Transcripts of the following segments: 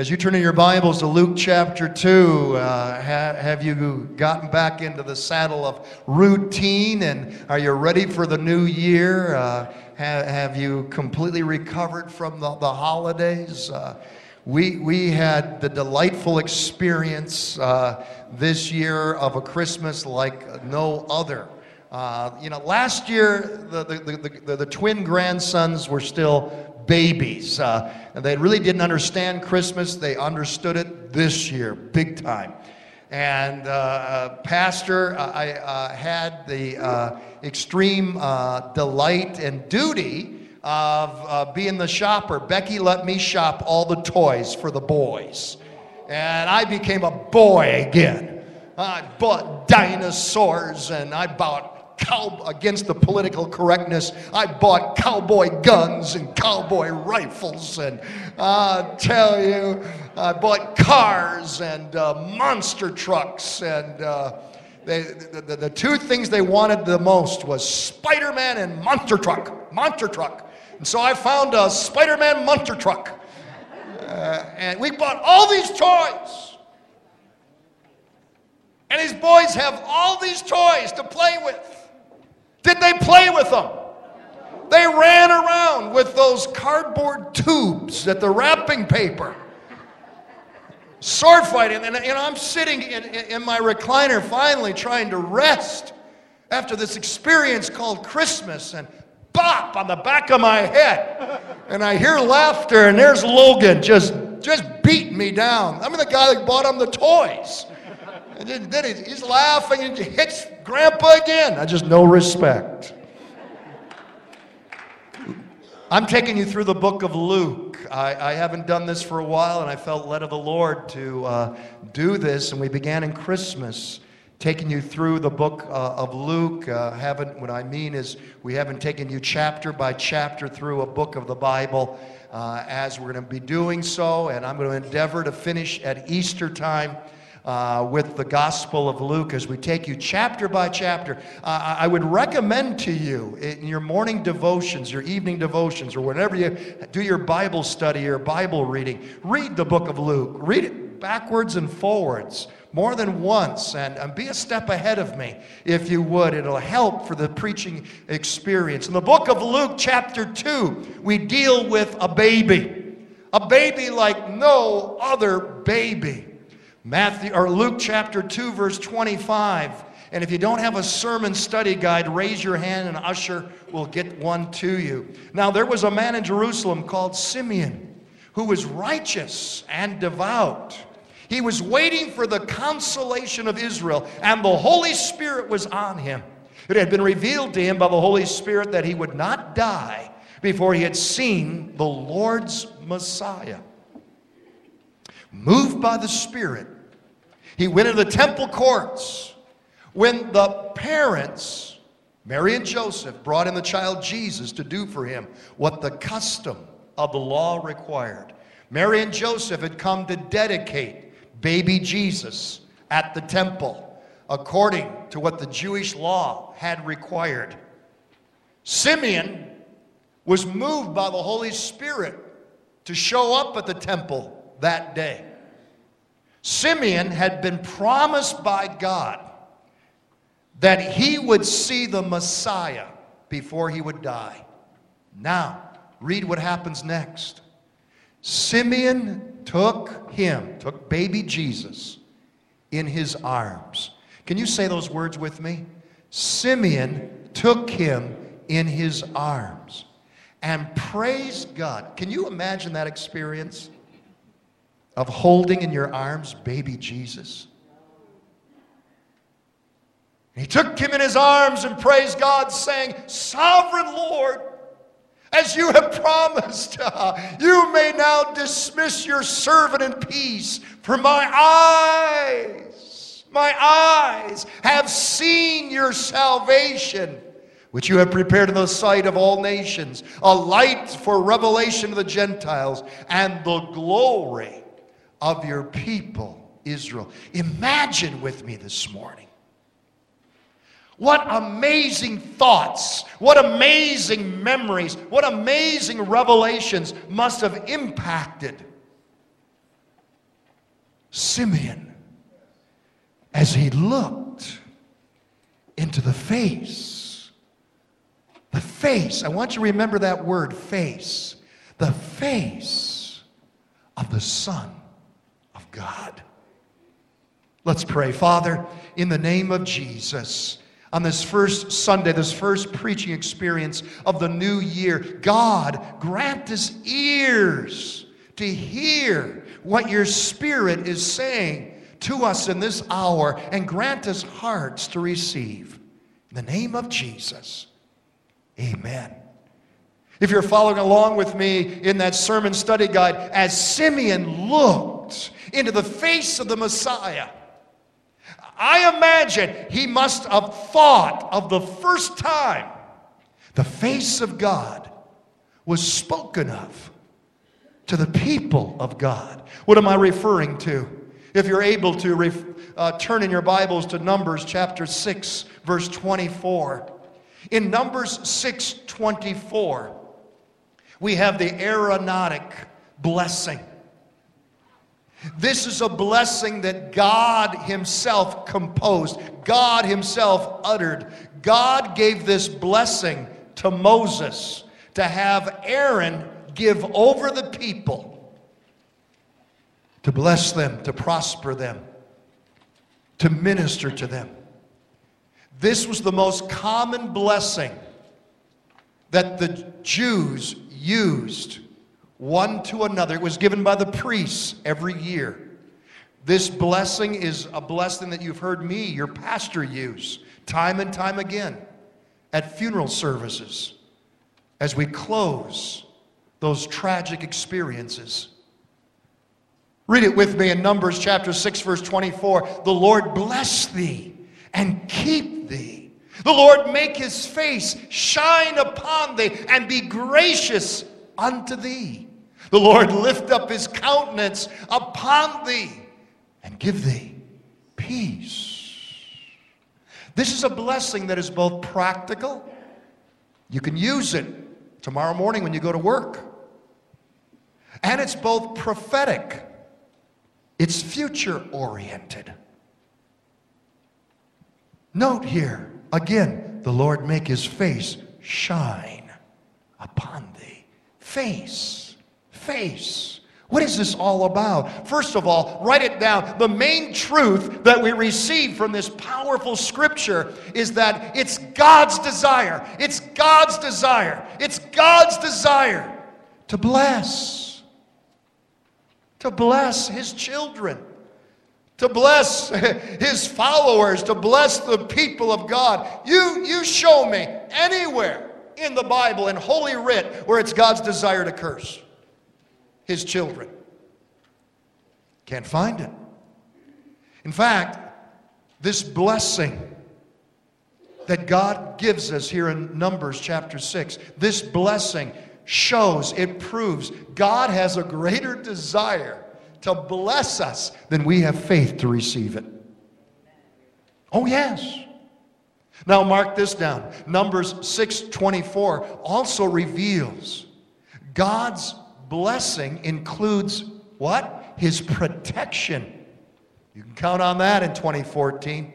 As you turn in your Bibles to Luke chapter 2, uh, ha- have you gotten back into the saddle of routine and are you ready for the new year? Uh, ha- have you completely recovered from the, the holidays? Uh, we, we had the delightful experience uh, this year of a Christmas like no other. Uh, you know, last year the, the, the, the, the twin grandsons were still babies. Uh, and they really didn't understand Christmas. They understood it this year, big time. And uh, uh Pastor, uh, I uh, had the uh, extreme delight and duty of being the shopper. Becky let me shop all the toys for the boys. And I became a boy again. I bought dinosaurs and I bought cow against the political correctness. I bought cowboy guns and cowboy rifles, and I tell you, I bought cars and uh, monster trucks, and uh, they, the, the, the, two things they wanted the most was Spider-Man and monster truck, monster truck. And so I found a Spider-Man monster truck, uh, and we bought all these toys. And these boys have all these toys to play with. Did they play with them? They ran around with those cardboard tubes at the wrapping paper. Sword fighting, and, and I'm sitting in, in my recliner finally trying to rest after this experience called Christmas, and bop on the back of my head. And I hear laughter, and there's Logan just, just beating me down. I'm the guy that bought him the toys. And then he's laughing and hits Grandpa again. I just no respect. I'm taking you through the book of Luke. I, I, haven't done this for a while, and I felt led of the Lord to uh, do this. And we began in Christmas, taking you through the book uh, of Luke. Uh, haven't what I mean is we haven't taken you chapter by chapter through a book of the Bible, uh, as we're going to be doing so. And I'm going to endeavor to finish at Easter time uh, with the Gospel of Luke as we take you chapter by chapter. Uh, I would recommend to you in your morning devotions, your evening devotions, or whenever you do your Bible study or Bible reading, read the book of Luke. Read it backwards and forwards more than once and, and, be a step ahead of me if you would. It'll help for the preaching experience. In the book of Luke, chapter 2, we deal with a baby, a baby like no other baby. Matthew or Luke chapter 2 verse 25. And if you don't have a sermon study guide, raise your hand and usher will get one to you. Now there was a man in Jerusalem called Simeon who was righteous and devout. He was waiting for the consolation of Israel, and the Holy Spirit was on him. It had been revealed to him by the Holy Spirit that he would not die before he had seen the Lord's Messiah. Moved by the Spirit, he went into the temple courts. When the parents, Mary and Joseph, brought in the child Jesus to do for him what the custom of the law required, Mary and Joseph had come to dedicate baby Jesus at the temple according to what the Jewish law had required. Simeon was moved by the Holy Spirit to show up at the temple that day. Simeon had been promised by God that he would see the Messiah before he would die. Now, read what happens next. Simeon took him, took baby Jesus in his arms. Can you say those words with me? Simeon took him in his arms and praised God. Can you imagine that experience? Of holding in your arms baby Jesus. He took him in his arms and praised God, saying, Sovereign Lord, as you have promised, you may now dismiss your servant in peace, for my eyes, my eyes have seen your salvation, which you have prepared in the sight of all nations, a light for revelation of the Gentiles, and the glory of your people, Israel. Imagine with me this morning. What amazing thoughts, what amazing memories, what amazing revelations must have impacted Simeon, as he looked into the face, the face, I want you to remember that word, face, the face of the Son God. Let's pray. Father, in the name of Jesus, on this first Sunday, this first preaching experience of the new year, God, grant us ears to hear what your Spirit is saying to us in this hour and grant us hearts to receive. In the name of Jesus, amen. If you're following along with me in that sermon study guide, as Simeon looked into the face of the Messiah, I imagine he must have thought of the first time the face of God was spoken of to the people of God. What am I referring to? If you're able to, ref, uh, turn in your Bibles to Numbers chapter 6, verse 24. In Numbers 6 24, we have the Aaronic blessing. This is a blessing that God Himself composed, God Himself uttered. God gave this blessing to Moses to have Aaron give over the people, to bless them, to prosper them, to minister to them. This was the most common blessing that the Jews used one to another. It was given by the priests every year. This blessing is a blessing that you've heard me, your pastor, use time and time again at funeral services as we close those tragic experiences. Read it with me in Numbers chapter 6, verse 24. The Lord bless thee and keep thee. The Lord make his face shine upon thee and be gracious unto thee. The Lord lift up his countenance upon thee and give thee peace. This is a blessing that is both practical, you can use it tomorrow morning when you go to work, and it's both prophetic, it's future oriented. Note here, again, the Lord make his face shine upon thee. Face face. What is this all about? First of all, write it down. The main truth that we receive from this powerful scripture is that it's God's desire. It's God's desire. It's God's desire to bless. To bless his children. To bless his followers. To bless the people of God. You, you show me anywhere in the Bible, in Holy Writ, where it's God's desire to curse his children. Can't find it. In fact, this blessing that God gives us here in Numbers chapter 6, this blessing shows, it proves God has a greater desire to bless us than we have faith to receive it. Oh, yes. Now mark this down. Numbers 6:24 also reveals God's blessing includes what? His protection. You can count on that in 2014.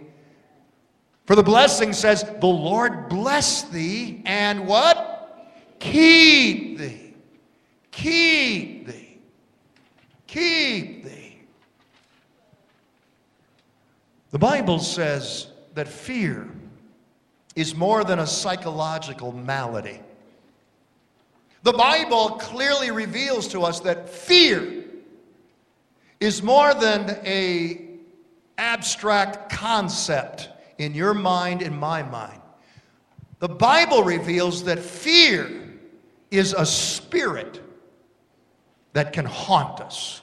For the blessing says, The Lord bless thee and what? Keep thee. Keep thee. Keep thee. The Bible says that fear is more than a psychological malady. The Bible clearly reveals to us that fear is more than a abstract concept in your mind and my mind. The Bible reveals that fear is a spirit that can haunt us.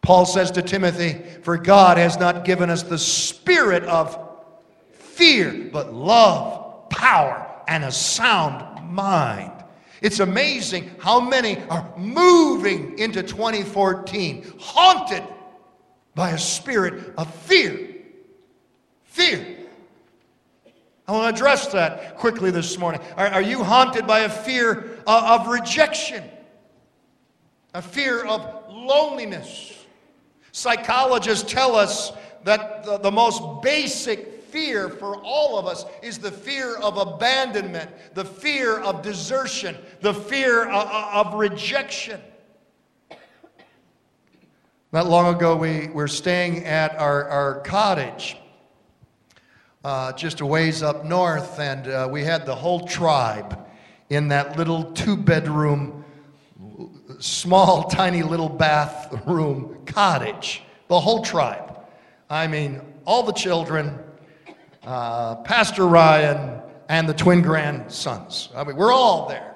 Paul says to Timothy, For God has not given us the spirit of fear, but love, power, and a sound mind. It's amazing how many are moving into 2014 haunted by a spirit of fear. Fear. I want to address that quickly this morning. Are, are you haunted by a fear of, of rejection? A fear of loneliness? Psychologists tell us that the, the most basic fear for all of us is the fear of abandonment, the fear of desertion, the fear of, of rejection. Not long ago, we were staying at our, our cottage uh, just a ways up north, and uh, we had the whole tribe in that little two bedroom, small, tiny little bathroom cottage. The whole tribe. I mean, all the children, uh, Pastor Ryan, and the twin grandsons. I mean, we're all there,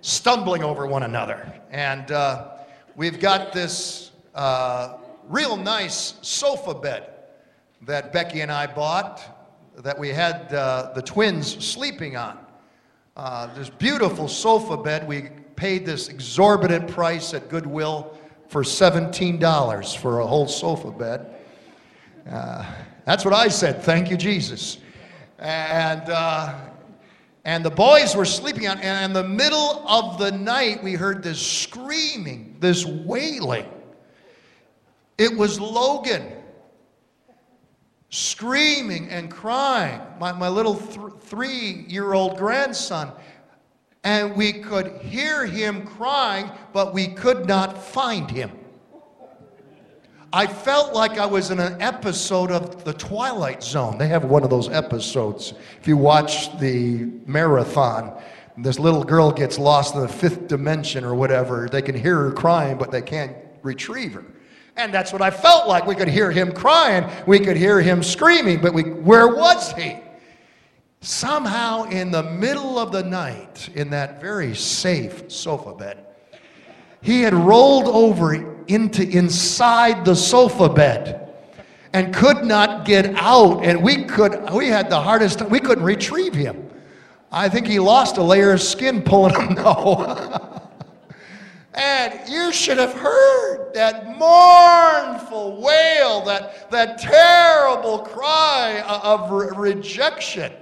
stumbling over one another. And uh, we've got this uh, real nice sofa bed that Becky and I bought that we had uh, the twins sleeping on. Uh, this beautiful sofa bed. We paid this exorbitant price at Goodwill for $17 for a whole sofa bed. That's what I said. Thank you, Jesus. And, uh, and the boys were sleeping on, and in the middle of the night, we heard this screaming, this wailing. It was Logan screaming and crying, my, my little th- three year old grandson. And we could hear him crying, but we could not find him. I felt like I was in an episode of The Twilight Zone. They have one of those episodes. If you watch the marathon, this little girl gets lost in the fifth dimension or whatever. They can hear her crying, but they can't retrieve her. And that's what I felt like. We could hear him crying, we could hear him screaming, but we, where was he? Somehow, in the middle of the night, in that very safe sofa bed, he had rolled over into inside the sofa bed and could not get out. And we could we had the hardest we couldn't retrieve him. I think he lost a layer of skin pulling him no. And you should have heard that mournful wail that that terrible cry of re- rejection.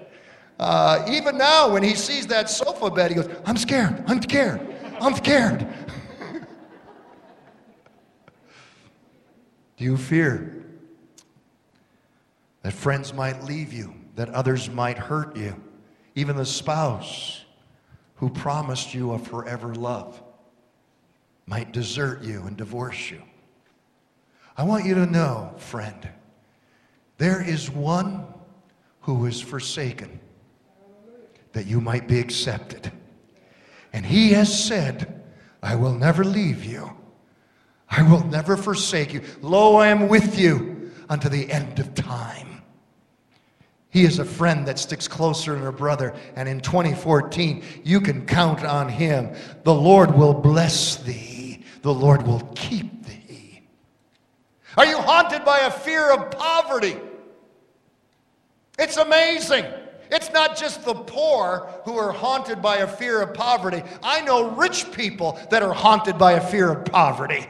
Uh, even now when he sees that sofa bed he goes i'm scared i'm scared i'm scared Do you fear that friends might leave you, that others might hurt you, even the spouse who promised you a forever love might desert you and divorce you? I want you to know, friend, there is one who is forsaken that you might be accepted. And he has said, I will never leave you I will never forsake you. Lo, I am with you unto the end of time. He is a friend that sticks closer than a brother. And in 2014, you can count on him. The Lord will bless thee, the Lord will keep thee. Are you haunted by a fear of poverty? It's amazing. It's not just the poor who are haunted by a fear of poverty. I know rich people that are haunted by a fear of poverty.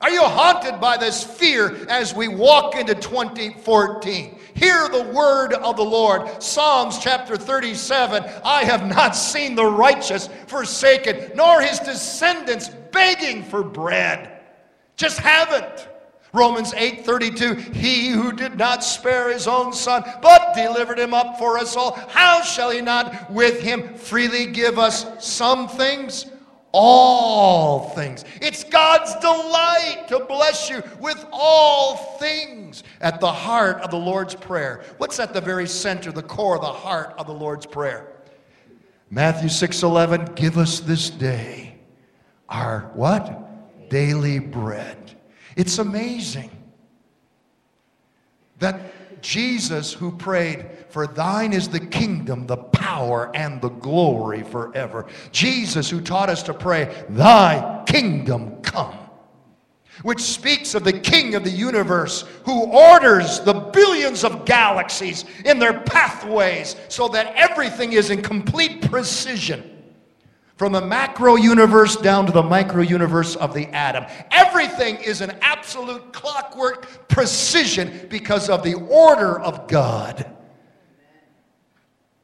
Are you haunted by this fear as we walk into 2014? Hear the word of the Lord. Psalms chapter 37 I have not seen the righteous forsaken, nor his descendants begging for bread. Just haven't. Romans 8:32 He who did not spare his own son but delivered him up for us all how shall he not with him freely give us some things all things. It's God's delight to bless you with all things at the heart of the Lord's Prayer. What's at the very center, the core, the heart of the Lord's Prayer? Matthew 6:11, give us this day our what? Daily bread. It's amazing that Jesus who prayed for thine is the kingdom, the power, and the glory forever. Jesus, who taught us to pray, Thy kingdom come which speaks of the King of the universe who orders the billions of galaxies in their pathways so that everything is in complete precision. From the macro universe down to the micro universe of the atom. Everything is an absolute clockwork precision because of the order of God.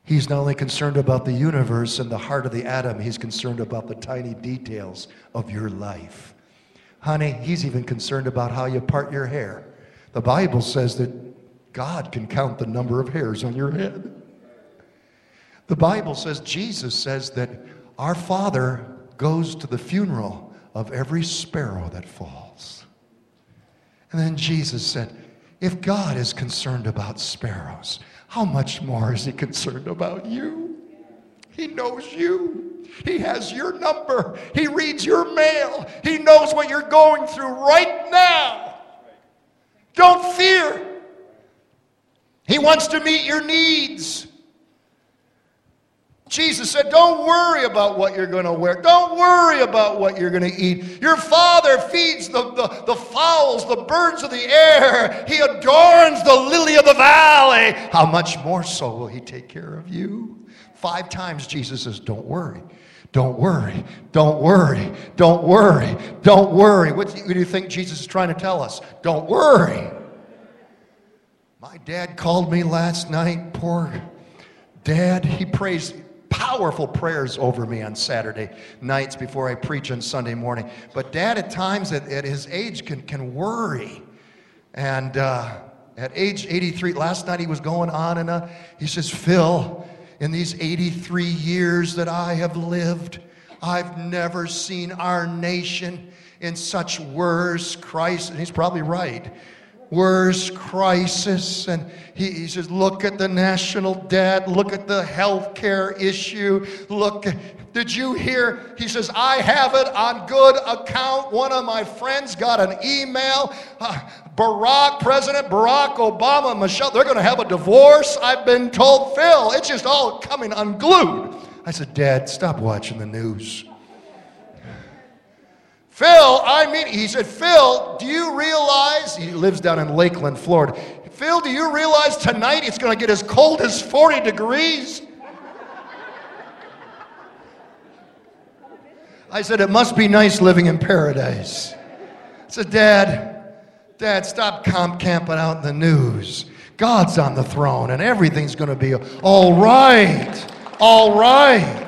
He's not only concerned about the universe and the heart of the atom, he's concerned about the tiny details of your life. Honey, he's even concerned about how you part your hair. The Bible says that God can count the number of hairs on your head. The Bible says, Jesus says that our Father goes to the funeral of every sparrow that falls. And then Jesus said, if God is concerned about sparrows, how much more is he concerned about you? He knows you. He has your number. He reads your mail. He knows what you're going through right now. Don't fear. He wants to meet your needs. Jesus said, Don't worry about what you're going to wear. Don't worry about what you're going to eat. Your Father feeds the, the, the fowls, the birds of the air. He adorns the lily of the valley. How much more so will He take care of you? Five times Jesus says, Don't worry. Don't worry. Don't worry. Don't worry. Don't worry. What do you think Jesus is trying to tell us? Don't worry. My dad called me last night. Poor dad. He prays powerful prayers over me on Saturday nights before I preach on Sunday morning. But dad, at times at, at his age, can, can worry. And uh, at age 83, last night he was going on and on. He says, Phil, in these 83 years that I have lived, I've never seen our nation in such worse crisis. And he's probably right worst crisis. And he, he, says, look at the national debt, look at the health care issue. Look, did you hear? He says, I have it on good account. One of my friends got an email. Uh, Barack, President Barack Obama, Michelle, they're going to have a divorce. I've been told, Phil, it's just all coming unglued. I said, Dad, stop watching the news. Phil, I mean, he said, Phil, do you realize, he lives down in Lakeland, Florida. Phil, do you realize tonight it's going to get as cold as 40 degrees? I said, it must be nice living in paradise. I said, Dad, Dad, stop comp camping out in the news. God's on the throne and everything's going to be all right. All right.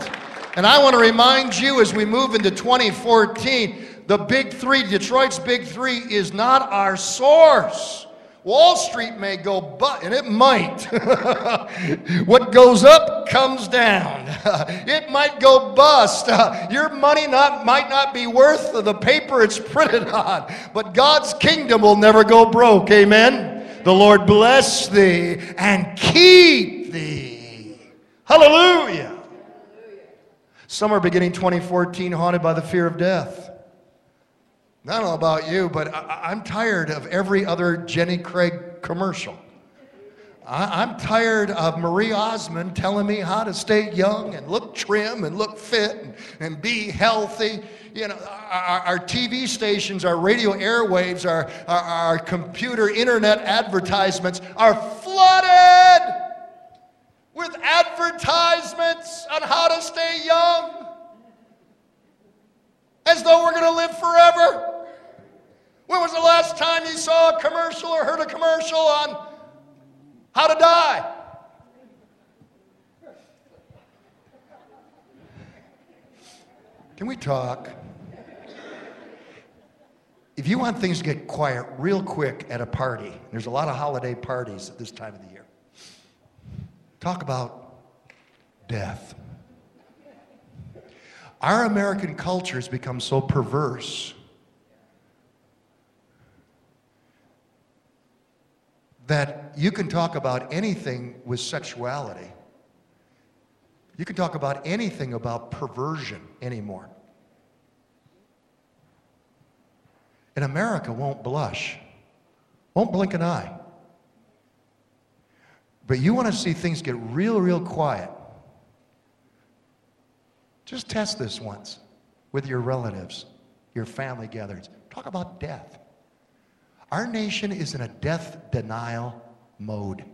And I want to remind you as we move into 2014 the big three, Detroit's big three, is not our source. Wall Street may go but, and it might. what goes up comes down. it might go bust. your money not, might not be worth the paper it's printed on, but God's kingdom will never go broke. Amen. The Lord bless thee and keep thee. Hallelujah. Some are beginning 2014 haunted by the fear of death. I don't know about you, but I, am tired of every other Jenny Craig commercial. I, am tired of Marie Osmond telling me how to stay young and look trim and look fit and, and be healthy. You know, our, our, TV stations, our radio airwaves, our, our, our computer internet advertisements are flooded with advertisements on how to stay young as though we're going to live forever. When was the last time you saw a commercial or heard a commercial on how to die? Can we talk? If you want things to get quiet real quick at a party, there's a lot of holiday parties at this time of the year. Talk about death. Our American culture has become so perverse that you can talk about anything with sexuality. You can talk about anything about perversion anymore. And America won't blush, won't blink an eye. But you want to see things get real, real quiet. Just test this once with your relatives, your family gatherings. Talk about death. Our nation is in a death denial mode.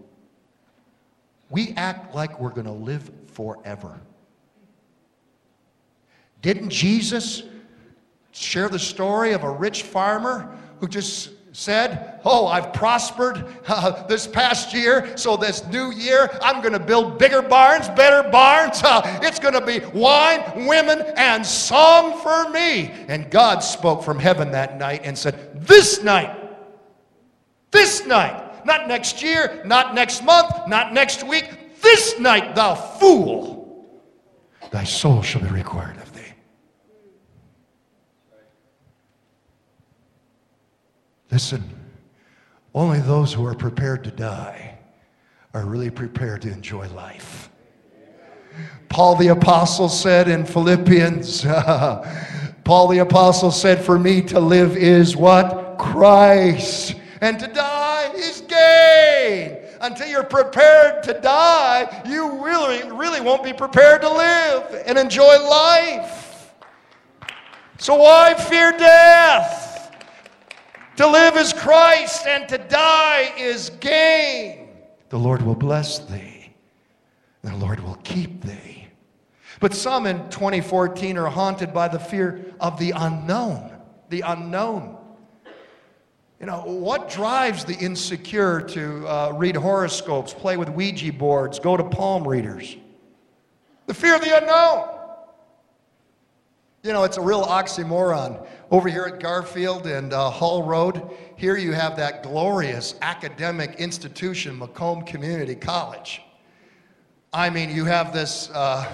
We act like we're going to live forever. Didn't Jesus share the story of a rich farmer who just said, Oh, I've prospered uh, this past year, so this new year I'm going to build bigger barns, better barns. Uh, it's going to be wine, women, and song for me. And God spoke from heaven that night and said, This night, this night, not next year, not next month, not next week, this night, thou fool, thy soul shall be required of thee. Listen, only those who are prepared to die are really prepared to enjoy life. Paul the Apostle said in Philippians, Paul the Apostle said, For me to live is what? Christ. And to die is gain. Until you're prepared to die, you really, really won't be prepared to live and enjoy life. So why fear death? To live is Christ, and to die is gain. The Lord will bless thee, the Lord will keep thee. But some in 2014 are haunted by the fear of the unknown. The unknown. You know, what drives the insecure to uh, read horoscopes, play with Ouija boards, go to palm readers? The fear of the unknown. You know, it's a real oxymoron. Over here at Garfield and uh, Hall Road, here you have that glorious academic institution, Macomb Community College. I mean, you have this, uh,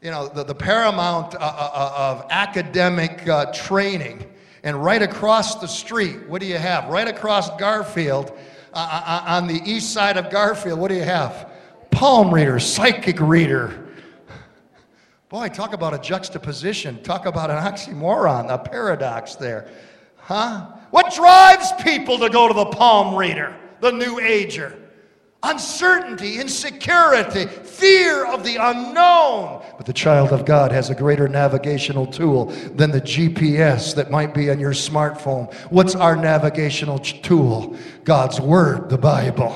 you know, the, the paramount uh, uh, uh of academic uh, training. And right across the street, what do you have? Right across Garfield, uh, uh, uh, on the east side of Garfield, what do you have? Palm reader, psychic reader, Boy, talk about a juxtaposition. Talk about an oxymoron, a paradox there. Huh? What drives people to go to the palm reader, the new ager? Uncertainty, insecurity, fear of the unknown. But the child of God has a greater navigational tool than the GPS that might be on your smartphone. What's our navigational tool? God's Word, the Bible.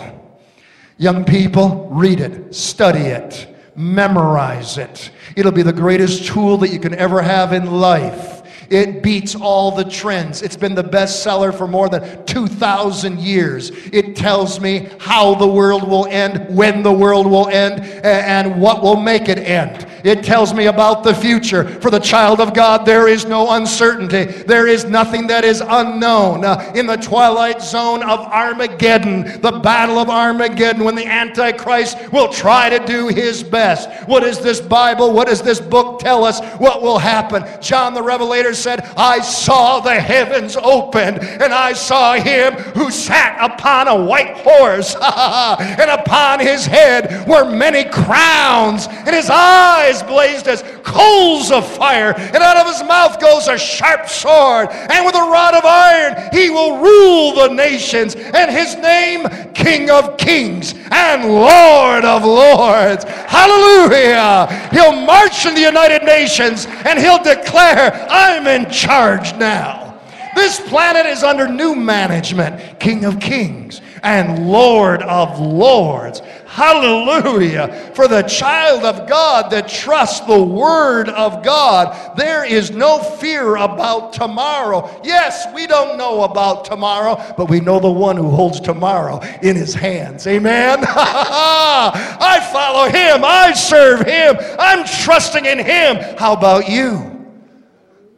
Young people, read it, study it memorize it. It'll be the greatest tool that you can ever have in life. It beats all the trends. It's been the best seller for more than 2,000 years. It tells me how the world will end, when the world will end, and what will make it end. It tells me about the future. For the child of God, there is no uncertainty. There is nothing that is unknown. Uh, in the twilight zone of Armageddon, the battle of Armageddon, when the Antichrist will try to do his best. What does this Bible, what does this book tell us? What will happen? John the Revelator said, I saw the heavens opened, and I saw him who sat upon a white horse, and upon his head were many crowns, and his eyes eyes blazed as coals of fire, and out of his mouth goes a sharp sword, and with a rod of iron he will rule the nations, and his name King of Kings and Lord of Lords. Hallelujah! He'll march in the United Nations and he'll declare, I'm in charge now. This planet is under new management, King of Kings and Lord of Lords. Hallelujah. For the child of God that trusts the Word of God, there is no fear about tomorrow. Yes, we don't know about tomorrow, but we know the one who holds tomorrow in his hands. Amen. I follow him. I serve him. I'm trusting in him. How about you?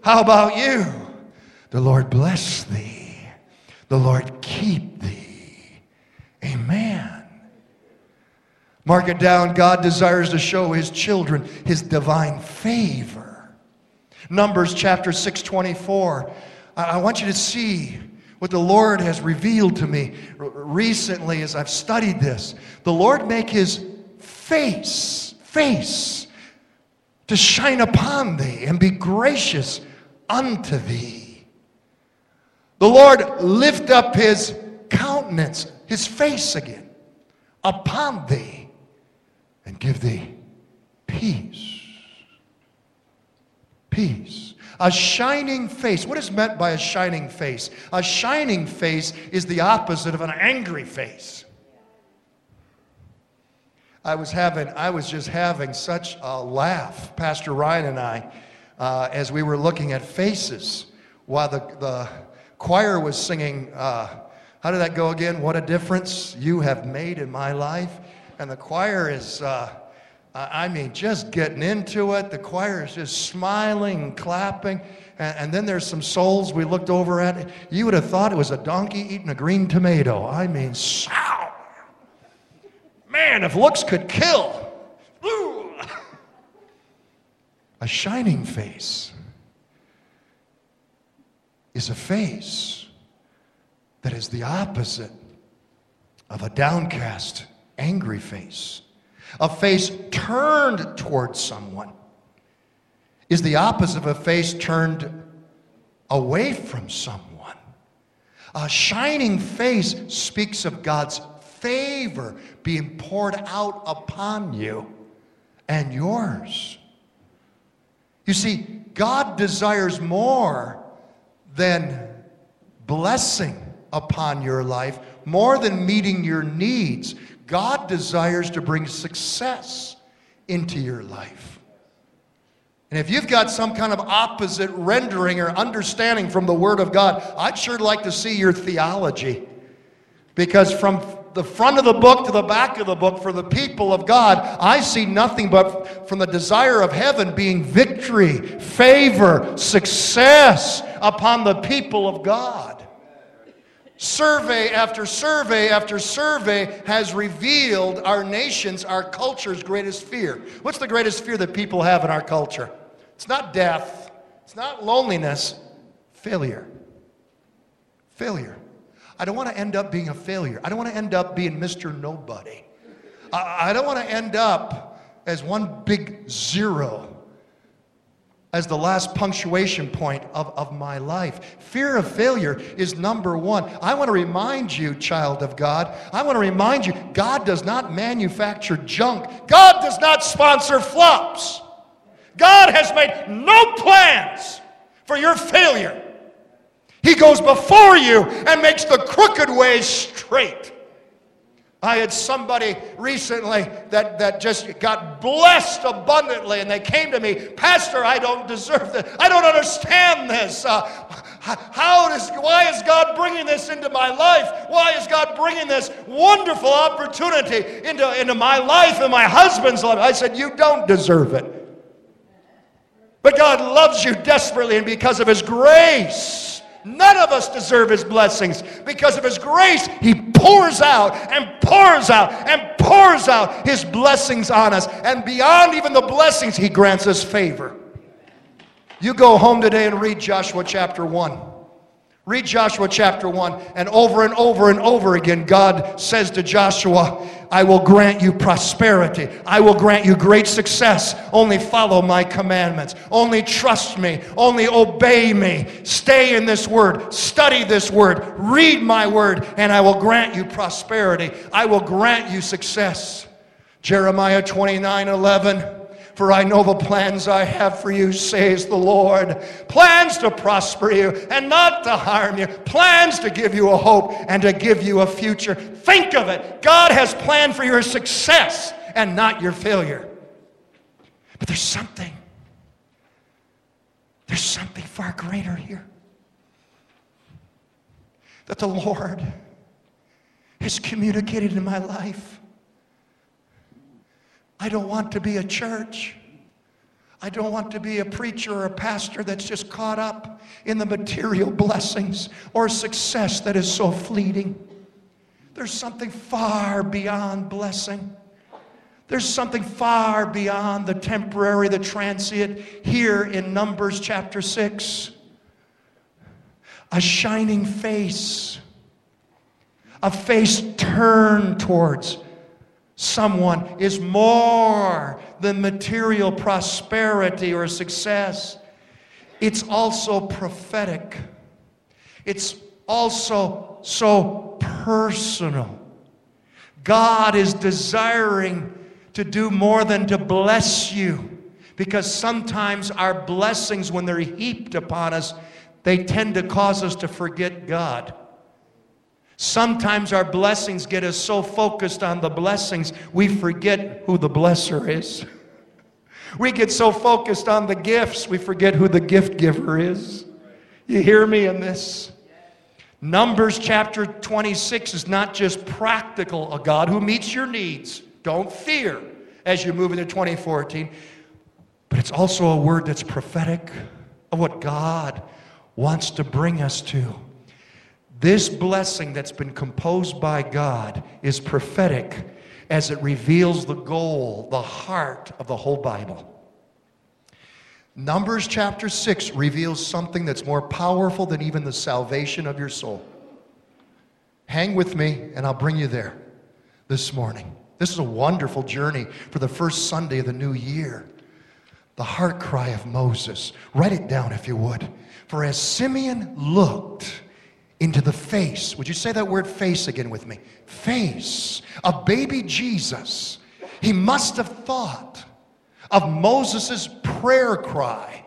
How about you? The Lord bless thee. The Lord keep thee. Amen. Mark it down. God desires to show his children his divine favor. Numbers chapter 624. I want you to see what the Lord has revealed to me recently as I've studied this. The Lord make his face, face, to shine upon thee and be gracious unto thee. The Lord lift up his countenance his face again upon thee and give thee peace. Peace. A shining face. What is meant by a shining face? A shining face is the opposite of an angry face. I was having, I was just having such a laugh, Pastor Ryan and I, uh, as we were looking at faces while the, the choir was singing, uh, how did that go again? What a difference you have made in my life. And the choir is, uh, I mean, just getting into it. The choir is just smiling, clapping. And, and, then there's some souls we looked over at. You would have thought it was a donkey eating a green tomato. I mean, sow. Man, if looks could kill. A shining face is a face that is the opposite of a downcast, angry face. A face turned towards someone is the opposite of a face turned away from someone. A shining face speaks of God's favor being poured out upon you and yours. You see, God desires more than blessing upon your life, more than meeting your needs. God desires to bring success into your life. And if you've got some kind of opposite rendering or understanding from the Word of God, I'd sure like to see your theology. Because from the front of the book to the back of the book for the people of God, I see nothing but from the desire of heaven being victory, favor, success upon the people of God. Survey after survey after survey has revealed our nation's, our culture's greatest fear. What's the greatest fear that people have in our culture? It's not death, it's not loneliness, failure. Failure. I don't want to end up being a failure. I don't want to end up being Mr. Nobody. I, don't want to end up as one big zero as the last punctuation point of, of my life. Fear of failure is number one. I want to remind you, child of God, I want to remind you God does not manufacture junk, God does not sponsor flops. God has made no plans for your failure. He goes before you and makes the crooked way straight. I had somebody recently that, that just got blessed abundantly, and they came to me, Pastor, I don't deserve this. I don't understand this. Uh, how does, why is God bringing this into my life? Why is God bringing this wonderful opportunity into, into my life and my husband's life? I said, You don't deserve it. But God loves you desperately, and because of His grace, None of us deserve his blessings. Because of his grace, he pours out and pours out and pours out his blessings on us. And beyond even the blessings, he grants us favor. You go home today and read Joshua chapter 1. Read Joshua chapter 1, and over and over and over again, God says to Joshua, I will grant you prosperity. I will grant you great success. Only follow my commandments. Only trust me. Only obey me. Stay in this word. Study this word. Read my word, and I will grant you prosperity. I will grant you success. Jeremiah 29 11. For I know the plans I have for you, says the Lord. Plans to prosper you and not to harm you. Plans to give you a hope and to give you a future. Think of it. God has planned for your success and not your failure. But there's something. There's something far greater here. That the Lord has communicated in my life. I don't want to be a church. I don't want to be a preacher or a pastor that's just caught up in the material blessings or success that is so fleeting. There's something far beyond blessing. There's something far beyond the temporary, the transient here in Numbers chapter 6. A shining face, a face turned towards someone is more than material prosperity or success. It's also prophetic. It's also so personal. God is desiring to do more than to bless you because sometimes our blessings, when they're heaped upon us, they tend to cause us to forget God. Sometimes our blessings get us so focused on the blessings, we forget who the blesser is. We get so focused on the gifts, we forget who the gift giver is. You hear me in this? Numbers chapter 26 is not just practical, a God who meets your needs. Don't fear as you move into 2014. But it's also a word that's prophetic of what God wants to bring us to. This blessing that's been composed by God is prophetic as it reveals the goal, the heart of the whole Bible. Numbers chapter 6 reveals something that's more powerful than even the salvation of your soul. Hang with me, and I'll bring you there this morning. This is a wonderful journey for the first Sunday of the new year. The heart cry of Moses. Write it down if you would. For as Simeon looked into the face, would you say that word face again with me? Face of baby Jesus, he must have thought of Moses' prayer cry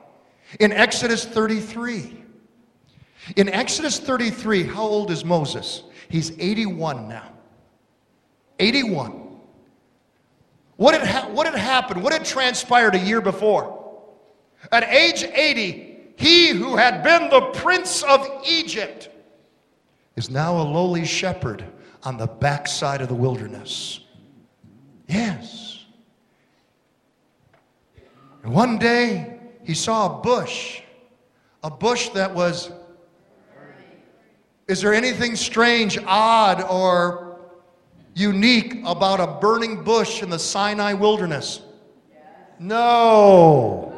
in Exodus 33. In Exodus 33, how old is Moses? He's 81 now. 81. What had, ha- what had happened? What had transpired a year before? At age 80, he who had been the prince of Egypt is now a lowly shepherd on the backside of the wilderness. Yes. And one day he saw a bush, a bush that was. Is there anything strange, odd, or unique about a burning bush in the Sinai wilderness? No.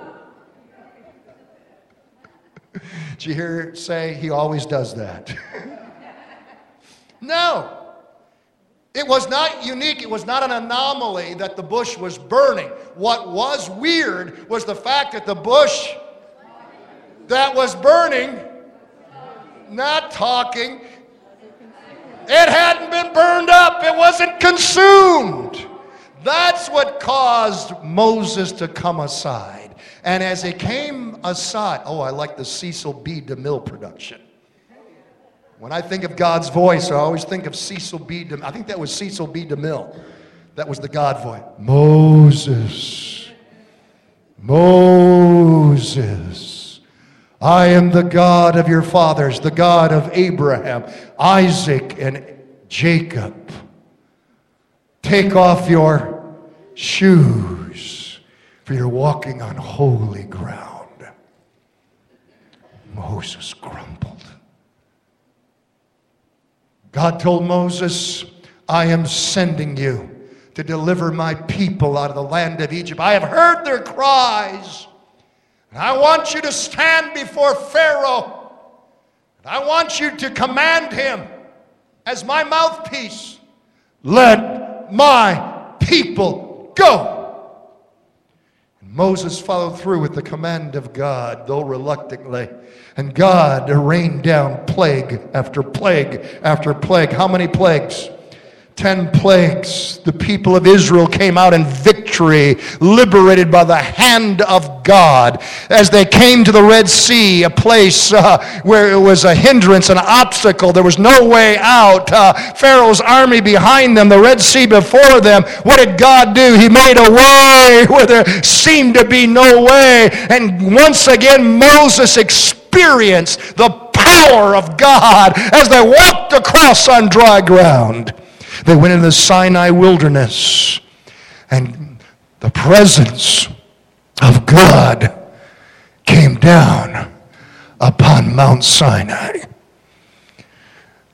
Did you hear say he always does that? no. It was not unique. It was not an anomaly that the bush was burning. What was weird was the fact that the bush that was burning, not talking, it hadn't been burned up, it wasn't consumed. That's what caused Moses to come aside. And as he came aside, oh, I like the Cecil B. DeMille production. When I think of God's voice, I always think of Cecil B. DeMille. I think that was Cecil B. DeMille. That was the God voice. Moses. Moses. I am the God of your fathers, the God of Abraham, Isaac, and Jacob. Take off your shoes, for you're walking on holy ground. Moses grumbled. God told Moses, I am sending you to deliver my people out of the land of Egypt. I have heard their cries. And I want you to stand before Pharaoh. And I want you to command him as my mouthpiece let my people go. Moses followed through with the command of God, though reluctantly. And God rained down plague after plague after plague. How many plagues? Ten plagues. The people of Israel came out in victory, liberated by the hand of God. As they came to the Red Sea, a place uh, where it was a hindrance, an obstacle, there was no way out. Uh, Pharaoh's army behind them, the Red Sea before them. What did God do? He made a way where there seemed to be no way. And once again, Moses experienced the power of God as they walked across on dry ground. They went into the Sinai wilderness, and the presence of God came down upon Mount Sinai.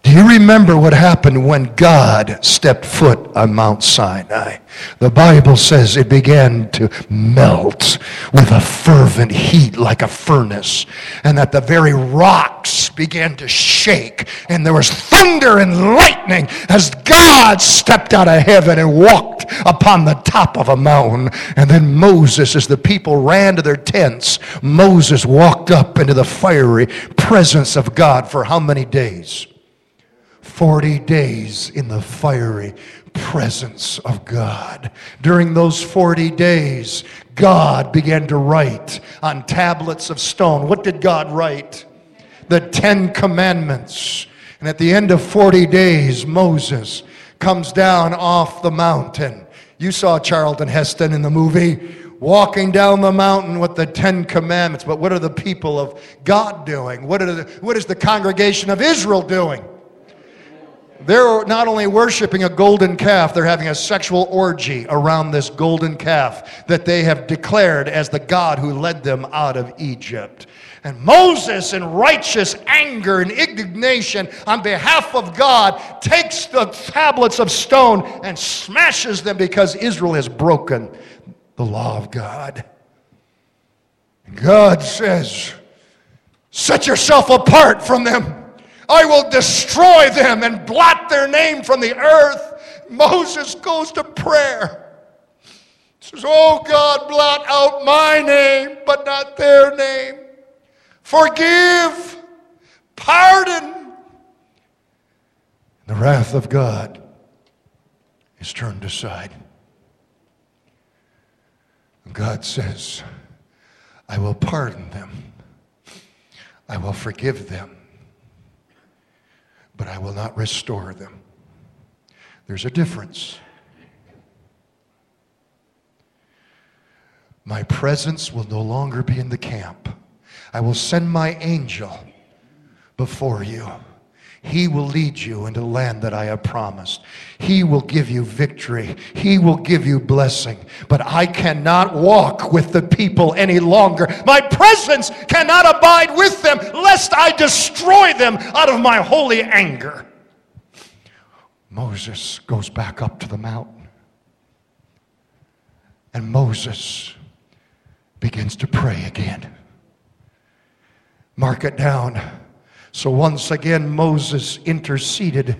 Do you remember what happened when God stepped foot on Mount Sinai? The Bible says it began to melt with a fervent heat like a furnace, and that the very rocks began to shake, and there was thunder and lightning as God stepped out of heaven and walked upon the top of a mountain. And then Moses, as the people ran to their tents, Moses walked up into the fiery presence of God for how many days? 40 days in the fiery presence of God. During those 40 days, God began to write on tablets of stone. What did God write? The Ten Commandments. And at the end of 40 days, Moses comes down off the mountain. You saw Charlton Heston in the movie walking down the mountain with the Ten Commandments. But what are the people of God doing? What, the, what is the congregation of Israel doing? They're not only worshiping a golden calf, they're having a sexual orgy around this golden calf that they have declared as the God who led them out of Egypt. And Moses, in righteous anger and indignation on behalf of God, takes the tablets of stone and smashes them because Israel has broken the law of God. And God says, Set yourself apart from them. I will destroy them and blot their name from the earth. Moses goes to prayer. Says, Oh God, blot out my name, but not their name forgive, pardon. The wrath of God is turned aside. God says, I will pardon them, I will forgive them, but I will not restore them. There's a difference. My presence will no longer be in the camp. I will send my angel before you. He will lead you into the land that I have promised. He will give you victory. He will give you blessing. But I cannot walk with the people any longer. My presence cannot abide with them, lest I destroy them out of my holy anger. Moses goes back up to the mountain. And Moses begins to pray again. Mark it down. So once again, Moses interceded,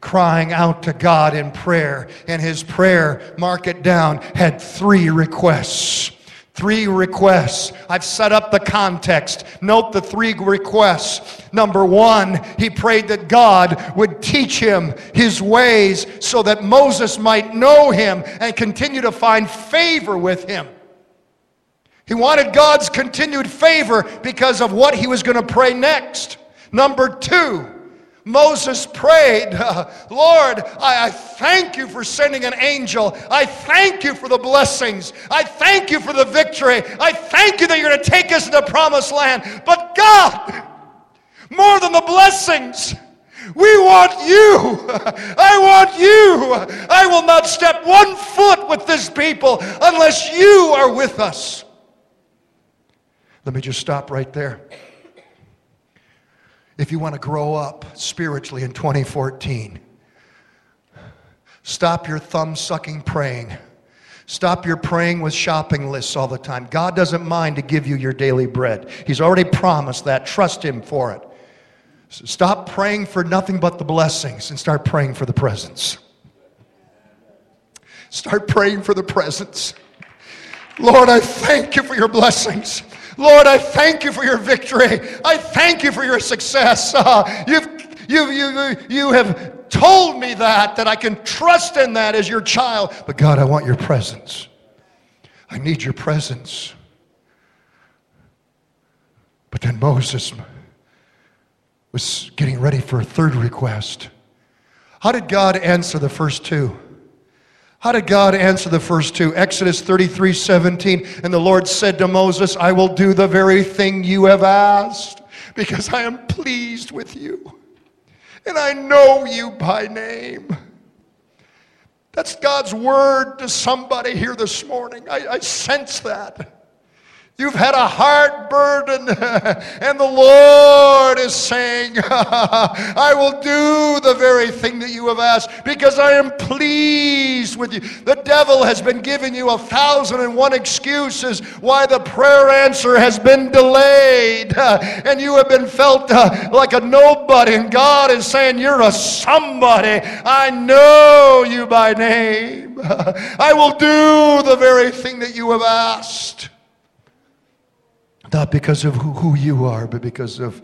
crying out to God in prayer. And his prayer, mark it down, had three requests. Three requests. I've set up the context. Note the three requests. Number one, he prayed that God would teach him his ways so that Moses might know him and continue to find favor with him. He wanted God's continued favor because of what he was going to pray next. Number two, Moses prayed, Lord, I, I, thank you for sending an angel. I thank you for the blessings. I thank you for the victory. I thank you that you're going to take us to the promised land. But God, more than the blessings, we want you. I want you. I will not step one foot with this people unless you are with us. Let me just stop right there. If you want to grow up spiritually in 2014, stop your thumb sucking praying. Stop your praying with shopping lists all the time. God doesn't mind to give you your daily bread. He's already promised that. Trust Him for it. stop praying for nothing but the blessings and start praying for the presence. Start praying for the presence. Lord, I thank you for your blessings. Lord, I thank you for your victory. I thank you for your success. Uh, you've, you, you, you have told me that, that I can trust in that as your child. But God, I want your presence. I need your presence. But then Moses was getting ready for a third request. How did God answer the first two? How did God answer the first two? Exodus 33 17. And the Lord said to Moses, I will do the very thing you have asked because I am pleased with you and I know you by name. That's God's word to somebody here this morning. I, I sense that. You've had a heart burden, and the Lord is saying, I will do the very thing that you have asked because I am pleased with you. The devil has been giving you a thousand and one excuses why the prayer answer has been delayed, and you have been felt uh, like a nobody, and God is saying, You're a somebody. I know you by name. I will do the very thing that you have asked. Not because of who you are, but because of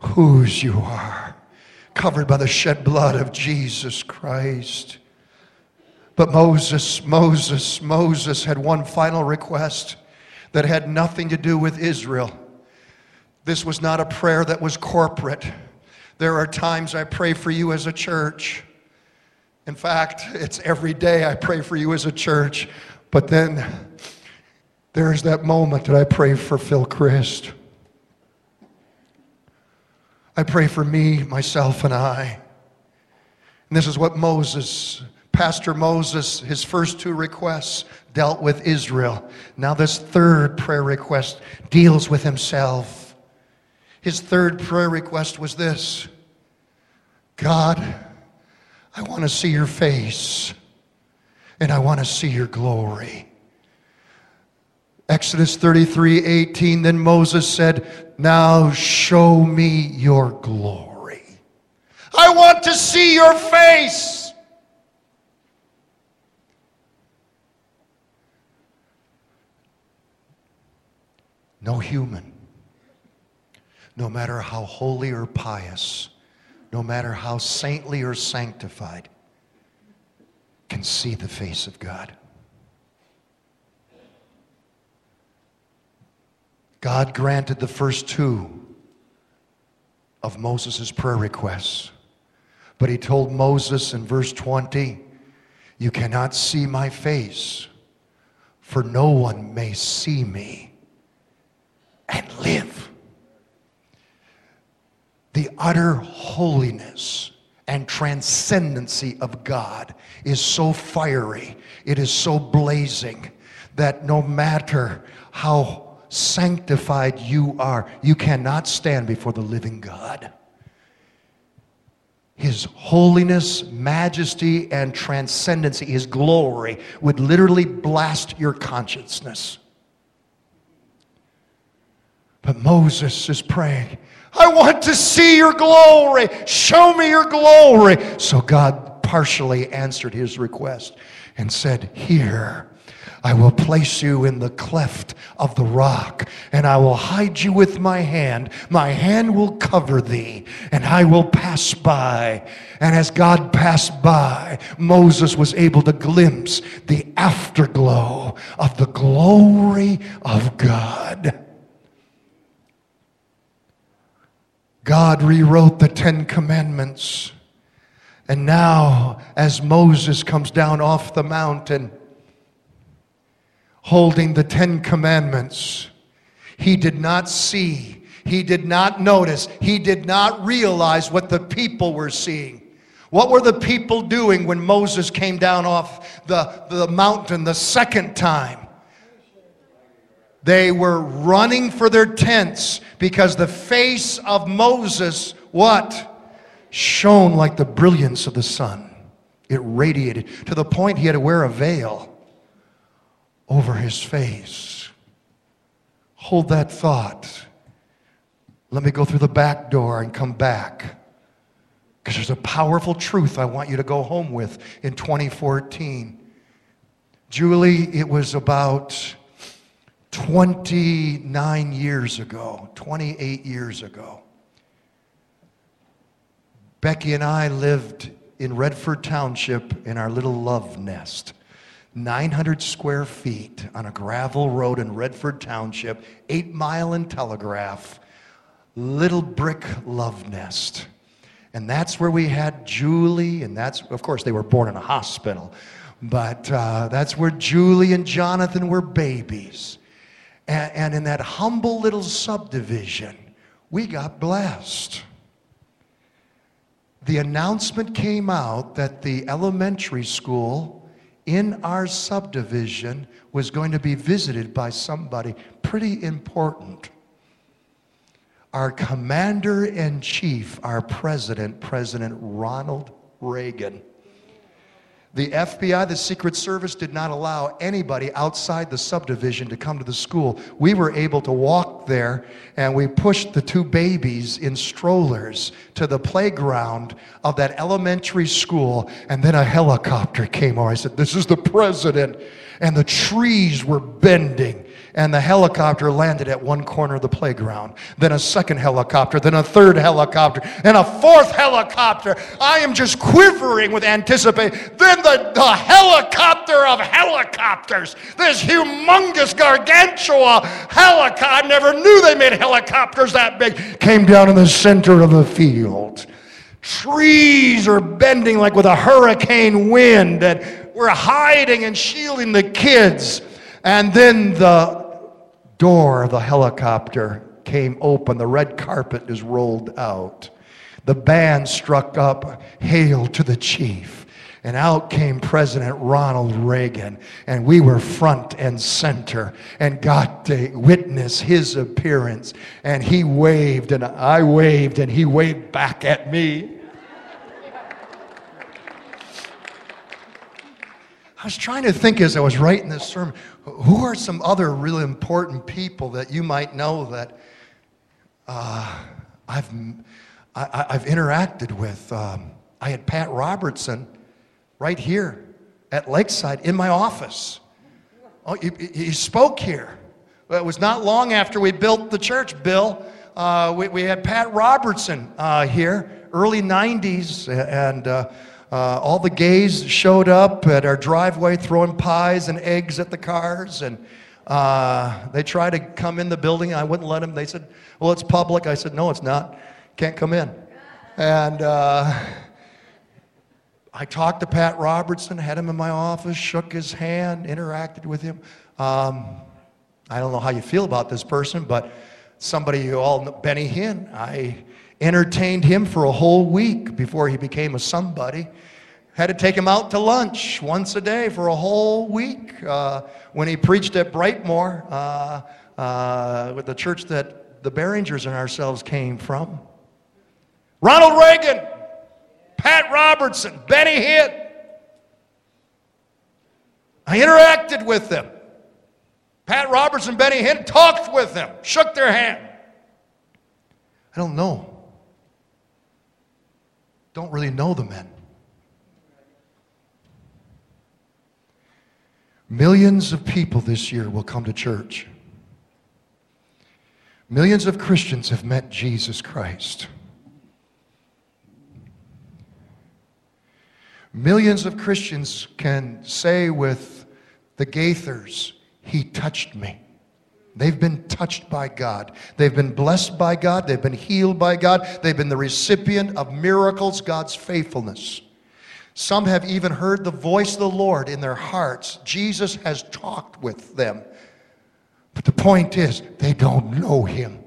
whose you are. Covered by the shed blood of Jesus Christ. But Moses, Moses, Moses had one final request that had nothing to do with Israel. This was not a prayer that was corporate. There are times I pray for you as a church. In fact, it's every day I pray for you as a church. But then There's that moment that I pray for Phil Christ. I pray for me, myself, and I. And this is what Moses, Pastor Moses, his first two requests dealt with Israel. Now, this third prayer request deals with himself. His third prayer request was this God, I want to see your face and I want to see your glory. Exodus 33 18, then Moses said, Now show me your glory. I want to see your face. No human, no matter how holy or pious, no matter how saintly or sanctified, can see the face of God. God granted the first two of Moses' prayer requests. But he told Moses in verse 20, You cannot see my face, for no one may see me and live. The utter holiness and transcendency of God is so fiery, it is so blazing that no matter how sanctified you are, you cannot stand before the living God. His holiness, majesty, and transcendency, His glory would literally blast your consciousness. But Moses is praying, I want to see your glory. Show me your glory. So God partially answered his request and said, Here I will place you in the cleft of the rock, and I will hide you with my hand. My hand will cover thee, and I will pass by. And as God passed by, Moses was able to glimpse the afterglow of the glory of God. God rewrote the Ten Commandments. And now, as Moses comes down off the mountain, holding the Ten Commandments. He did not see, he did not notice, he did not realize what the people were seeing. What were the people doing when Moses came down off the, the mountain the second time? They were running for their tents because the face of Moses, what? Shone like the brilliance of the sun. It radiated to the point he had to wear a veil over his face. Hold that thought. Let me go through the back door and come back. Because there's a powerful truth I want you to go home with in 2014. Julie, it was about 29 years ago, 28 years ago. Becky and I lived in Redford Township in our little love nest. 900 square feet on a gravel road in Redford Township, eight mile and telegraph, little brick love nest. And that's where we had Julie, and that's, of course, they were born in a hospital, but uh, that's where Julie and Jonathan were babies. And, and in that humble little subdivision, we got blessed. The announcement came out that the elementary school in our subdivision was going to be visited by somebody pretty important. Our commander in chief, our president, President Ronald Reagan. The FBI, the Secret Service, did not allow anybody outside the subdivision to come to the school. We were able to walk there and we pushed the two babies in strollers to the playground of that elementary school. And then a helicopter came over. I said, This is the president. And the trees were bending and the helicopter landed at one corner of the playground. Then a second helicopter, then a third helicopter, and a fourth helicopter. I am just quivering with anticipation. Then the, the helicopter of helicopters, this humongous gargantua helicopter, I never knew they made helicopters that big, came down in the center of the field. Trees are bending like with a hurricane wind, and we're hiding and shielding the kids. And then the door of the helicopter came open, the red carpet is rolled out. The band struck up, Hail to the Chief. And out came President Ronald Reagan, and we were front and center and got to witness his appearance. And he waved, and I waved, and he waved back at me. I was trying to think as I was writing this sermon who are some other really important people that you might know that uh, I've, I, have interacted with? Um, I had Pat Robertson right here at Lakeside in my office. Oh, he, he spoke here. It was not long after we built the church, Bill. Uh, we, we, had Pat Robertson uh, here, early 90s, and uh, all the gays showed up at our driveway throwing pies and eggs at the cars. And uh, they tried to come in the building. I wouldn't let them. They said, Well, it's public. I said, No, it's not. Can't come in. And uh, I talked to Pat Robertson, had him in my office, shook his hand, interacted with him. Um, I don't know how you feel about this person, but somebody you all know, Benny Hinn, I entertained him for a whole week before he became a somebody. Had to take him out to lunch once a day for a whole week uh, when he preached at Brightmoor uh, uh, with the church that the Beringers and ourselves came from. Ronald Reagan Pat Robertson, Benny Hinn. I interacted with them. Pat Robertson, Benny Hinn talked with them, shook their hand. I don't know. Don't really know the men. Millions of people this year will come to church. Millions of Christians have met Jesus Christ. Millions of Christians can say with the Gaithers, He touched me. They've been touched by God. They've been blessed by God. They've been healed by God. They've been the recipient of miracles, God's faithfulness. Some have even heard the voice of the Lord in their hearts. Jesus has talked with them. But the point is, they don't know him.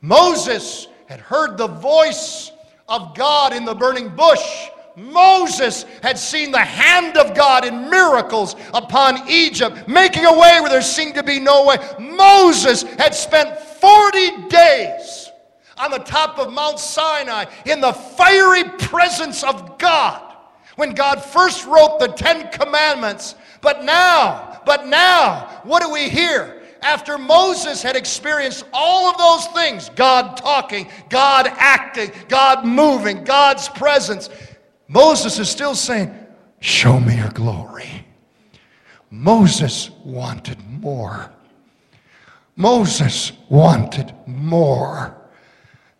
Moses had heard the voice of God in the burning bush. Moses had seen the hand of God in miracles upon Egypt, making a way where there seemed to be no way. Moses had spent 40 days on the top of Mount Sinai in the fiery presence of God when God first wrote the Ten Commandments. But now, but now, what do we hear? after Moses had experienced all of those things God talking, God acting, God moving, God's presence Moses is still saying, Show me your glory. Moses wanted more. Moses wanted more.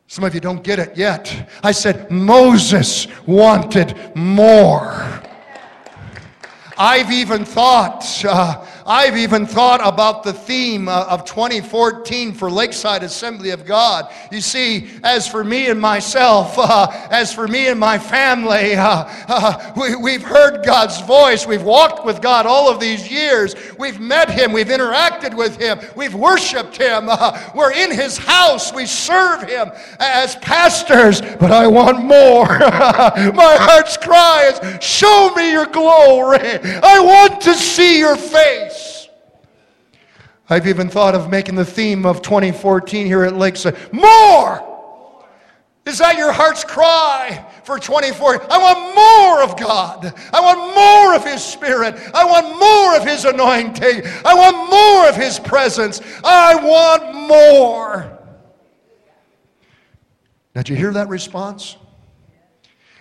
Some of you don't get it yet. I said, Moses wanted more. I've even thought, uh, I've even thought about the theme uh, of 2014 for Lakeside Assembly of God. You see, as for me and myself, uh, as for me and my family, uh, uh we, have heard God's voice. We've walked with God all of these years. We've met Him. We've interacted with Him. We've worshiped Him. We're in His house. We serve Him as pastors. But I want more. my heart's cry is, Show me your glory. I want to see your face. I've even thought of making the theme of 2014 here at Lakeside more. Is that your heart's cry for 2014? I want more of God. I want more of His Spirit. I want more of His anointing. I want more of His presence. I want more. Now, did you hear that response?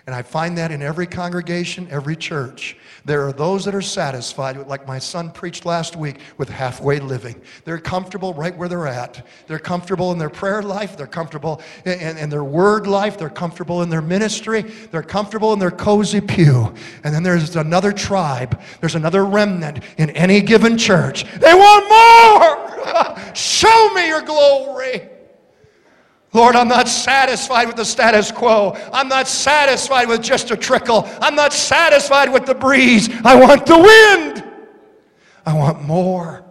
And I find that in every congregation, every church. There are those that are satisfied, like my son preached last week, with halfway living. They're comfortable right where they're at. They're comfortable in their prayer life. They're comfortable in, in their word life. They're comfortable in their ministry. They're comfortable in their cozy pew. And then there's another tribe. There's another remnant in any given church. They want more! Show me your glory! Lord, I'm not satisfied with the status quo. I'm not satisfied with just a trickle. I'm not satisfied with the breeze. I want the wind. I want more.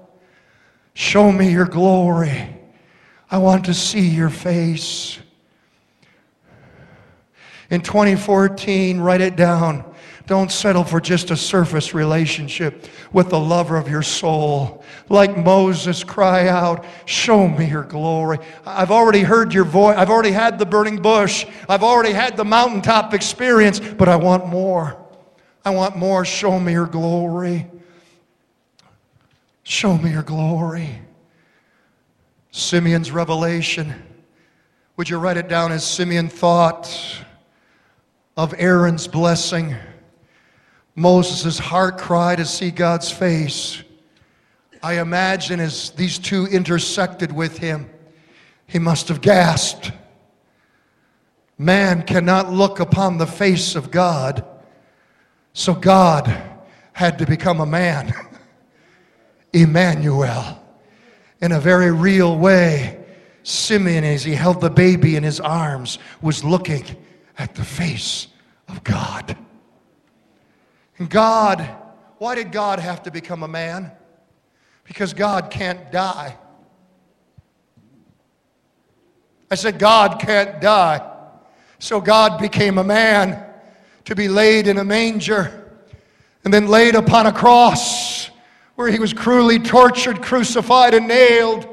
Show me your glory. I want to see your face. In 2014, write it down. Don't settle for just a surface relationship with the lover of your soul. Like Moses, cry out, Show me your glory. I've already heard your voice. I've already had the burning bush. I've already had the mountaintop experience, but I want more. I want more. Show me your glory. Show me your glory. Simeon's revelation. Would you write it down as Simeon thought of Aaron's blessing? Moses' heart cry to see God's face. I imagine as these two intersected with him, he must have gasped. Man cannot look upon the face of God, so God had to become a man. Emmanuel. In a very real way, Simeon, as he held the baby in his arms, was looking at the face of God. And God, why did God have to become a man? Because God can't die. I said, God can't die. So God became a man to be laid in a manger and then laid upon a cross where he was cruelly tortured, crucified, and nailed.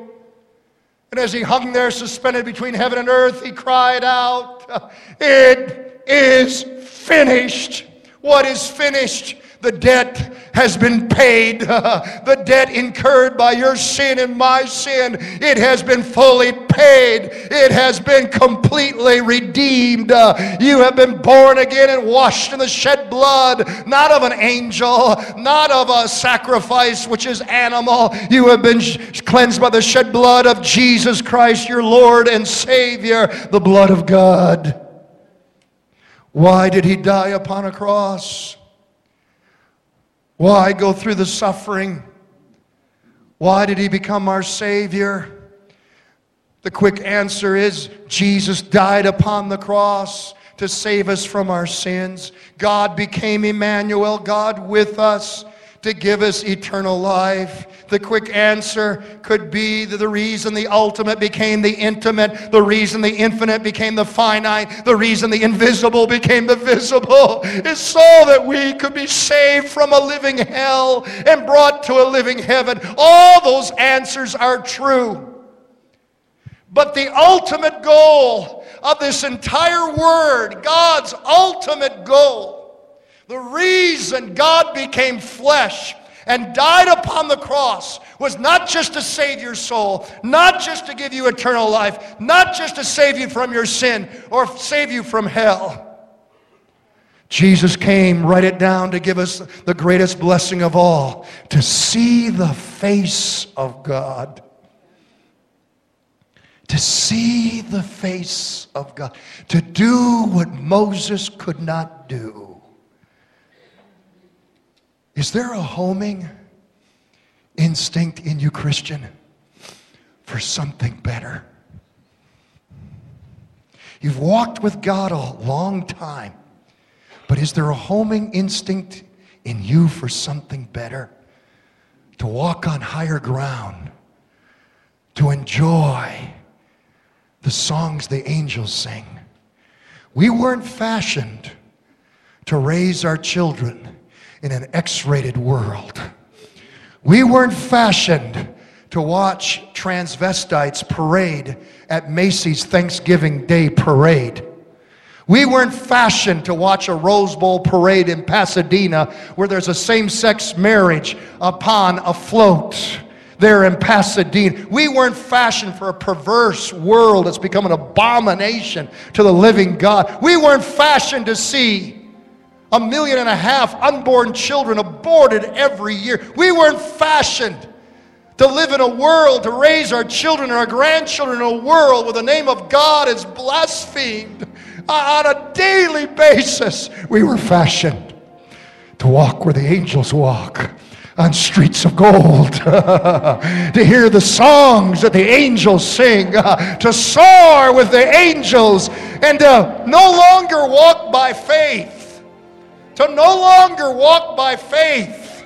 And as he hung there suspended between heaven and earth, he cried out, It is finished. What is finished? The debt has been paid. the debt incurred by your sin and my sin, it has been fully paid. It has been completely redeemed. Uh, you have been born again and washed in the shed blood, not of an angel, not of a sacrifice which is animal. You have been cleansed by the shed blood of Jesus Christ, your Lord and Savior, the blood of God. Why did he die upon a cross? Why go through the suffering? Why did he become our Savior? The quick answer is Jesus died upon the cross to save us from our sins. God became Emmanuel, God with us to give us eternal life. The quick answer could be that the reason the ultimate became the intimate, the reason the infinite became the finite, the reason the invisible became the visible is so that we could be saved from a living hell and brought to a living heaven. All those answers are true. But the ultimate goal of this entire word, God's ultimate goal, the reason God became flesh and died upon the cross was not just to save your soul, not just to give you eternal life, not just to save you from your sin or save you from hell. Jesus came, write it down, to give us the greatest blessing of all to see the face of God. To see the face of God. To do what Moses could not do. Is there a homing instinct in you, Christian, for something better? You've walked with God a long time, but is there a homing instinct in you for something better? To walk on higher ground, to enjoy the songs the angels sing. We weren't fashioned to raise our children in an X rated world. We weren't fashioned to watch transvestites parade at Macy's Thanksgiving Day parade. We weren't fashioned to watch a Rose Bowl parade in Pasadena where there's a same sex marriage upon a float there in Pasadena. We weren't fashioned for a perverse world that's become an abomination to the living God. We weren't fashioned to see a million and a half unborn children aborted every year. We weren't fashioned to live in a world, to raise our children and our grandchildren in a world where the name of God is blasphemed on a daily basis. We were fashioned to walk where the angels walk on streets of gold, to hear the songs that the angels sing, to soar with the angels, and to no longer walk by faith to no longer walk by faith,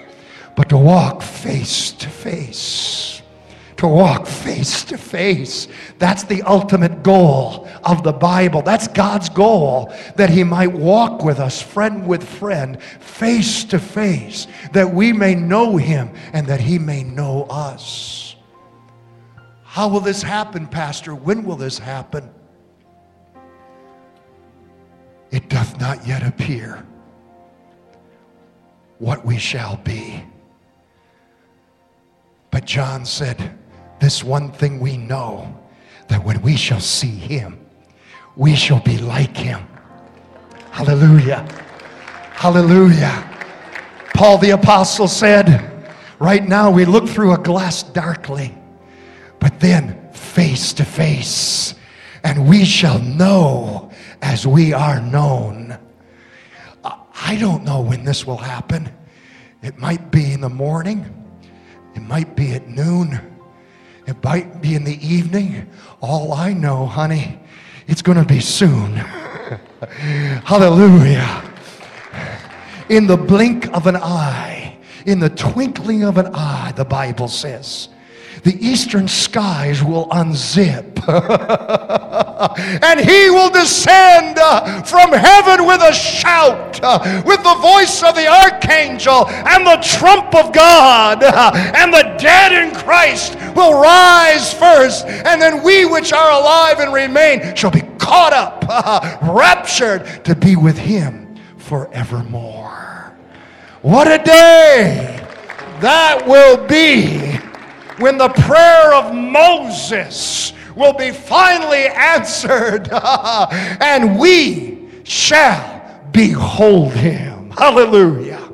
but to walk face to face. To walk face to face. That's the ultimate goal of the Bible. That's God's goal, that He might walk with us, friend with friend, face to face, that we may know Him and that He may know us. How will this happen, Pastor? When will this happen? It doth not yet appear what we shall be. But John said, This one thing we know that when we shall see him, we shall be like him. Hallelujah. Hallelujah. Paul the Apostle said, Right now we look through a glass darkly, but then face to face, and we shall know as we are known. I don't know when this will happen. It might be in the morning, it might be at noon, it might be in the evening. All I know, honey, it's going to be soon. Hallelujah. In the blink of an eye, in the twinkling of an eye, the Bible says the eastern skies will unzip. and he will descend uh, from heaven with a shout, uh, with the voice of the archangel and the trump of God. And the dead in Christ will rise first. And then we which are alive and remain shall be caught up, raptured to be with him forevermore. What a day that will be when the prayer of Moses will be finally answered and we shall behold him. Hallelujah.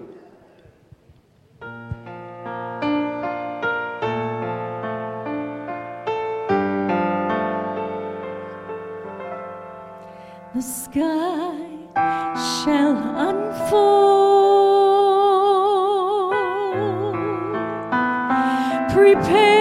Preparing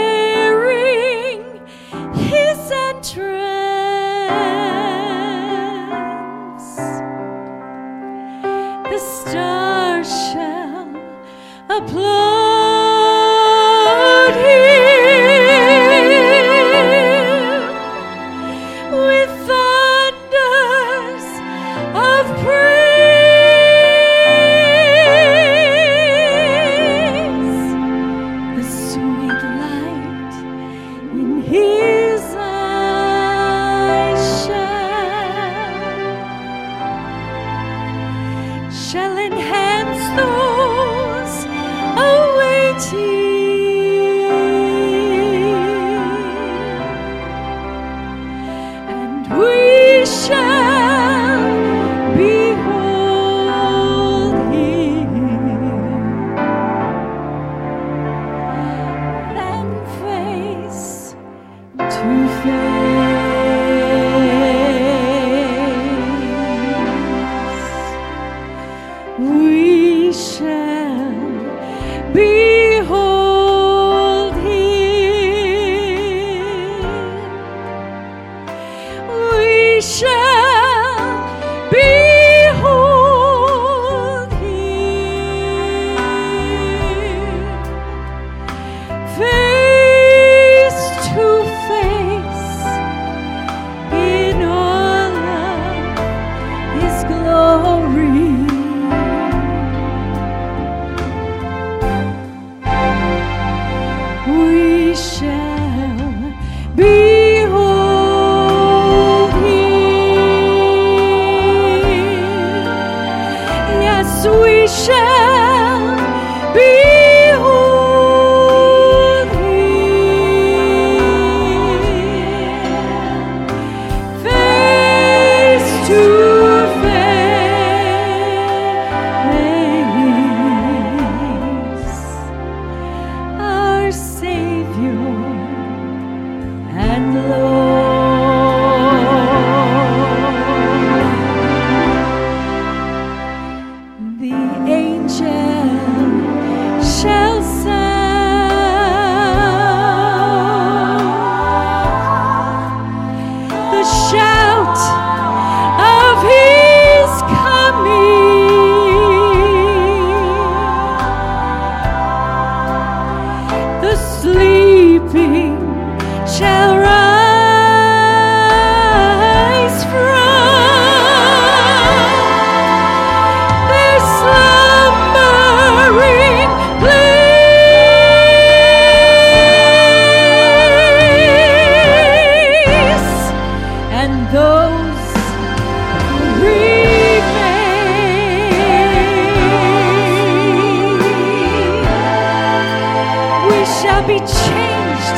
be changed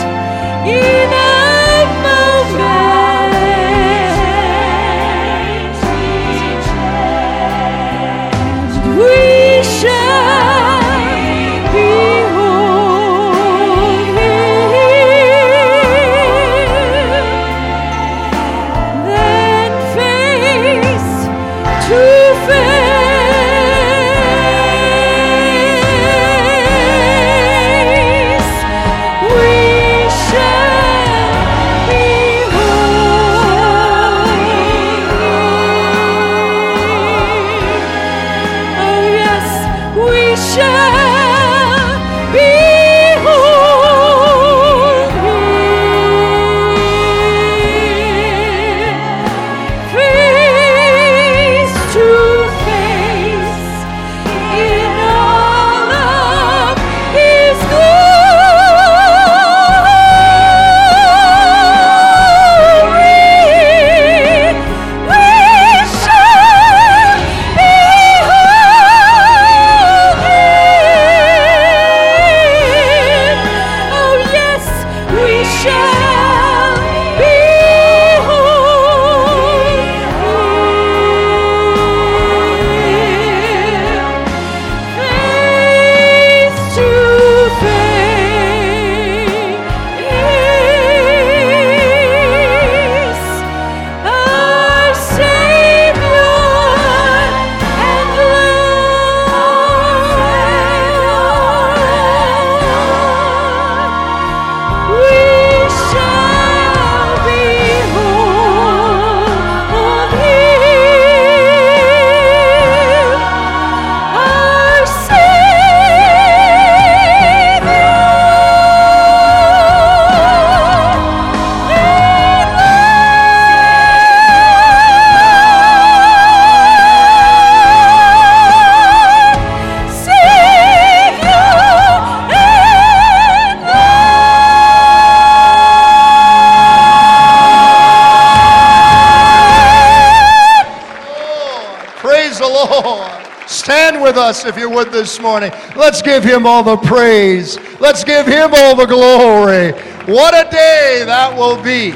with us if you would this morning. Let's give him all the praise. Let's give him all the glory. What a day that will be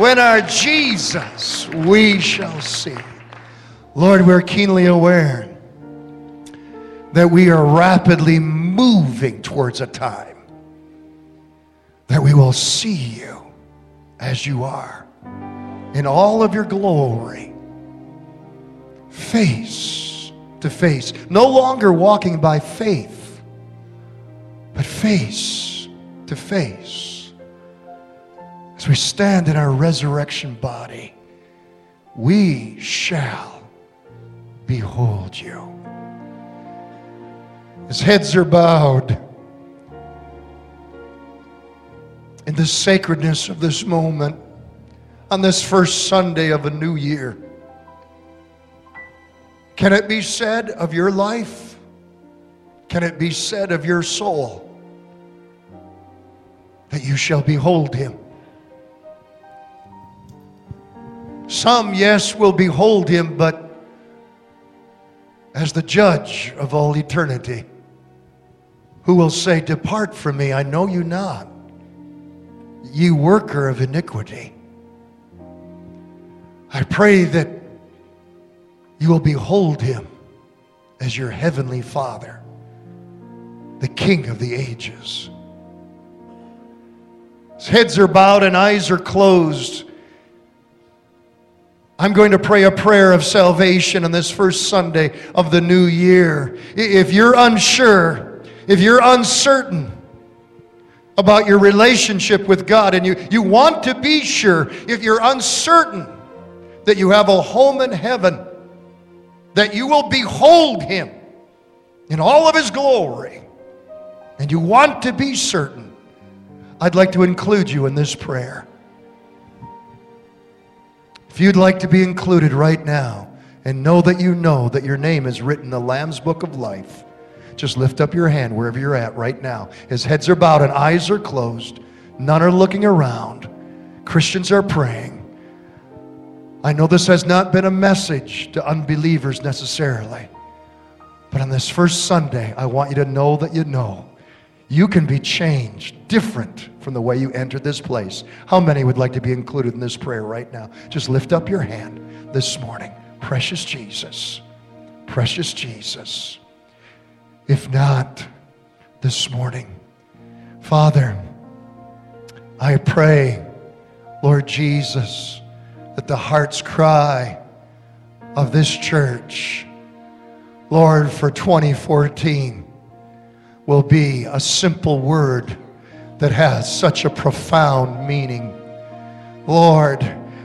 when our Jesus we shall see. Lord, we're keenly aware that we are rapidly moving towards a time that we will see you as you are in all of your glory face. No longer walking by faith, but face to face. As we stand in our resurrection body, we shall behold you. His heads are bowed. In the sacredness of this moment, on this first Sunday of a new year, can it be said of your life? Can it be said of your soul that you shall behold him? Some, yes, will behold him, but as the judge of all eternity, who will say, Depart from me, I know you not, ye worker of iniquity. I pray that you will behold him as your heavenly Father, the King of the ages. His heads are bowed and eyes are closed. I'm going to pray a prayer of salvation on this first Sunday of the new year. If you're unsure, if you're uncertain about your relationship with God and you, you want to be sure, if you're uncertain that you have a home in heaven, that you will behold him in all of his glory, and you want to be certain, I'd like to include you in this prayer. If you'd like to be included right now and know that you know that your name is written in the Lamb's Book of Life, just lift up your hand wherever you're at right now. His heads are bowed and eyes are closed. None are looking around. Christians are praying. I know this has not been a message to unbelievers necessarily, but on this first Sunday, I want you to know that you know you can be changed different from the way you entered this place. How many would like to be included in this prayer right now? Just lift up your hand this morning. Precious Jesus, precious Jesus. If not, this morning, Father, I pray, Lord Jesus, that the heart's cry of this church, Lord, for 2014 will be a simple word that has such a profound meaning. Lord,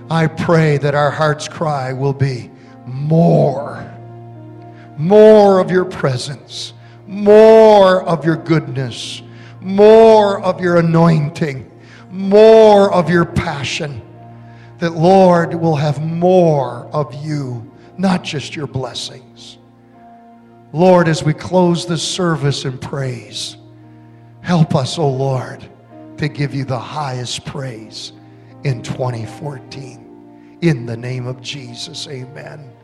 I pray that our heart's cry will be more, more of your presence, more of your goodness, more of your anointing, more of your passion. That, Lord, will have more of you, not just your blessings. Lord, as we close this service in praise, help us, O oh Lord, to give you the highest praise in 2014. In the name of Jesus, amen.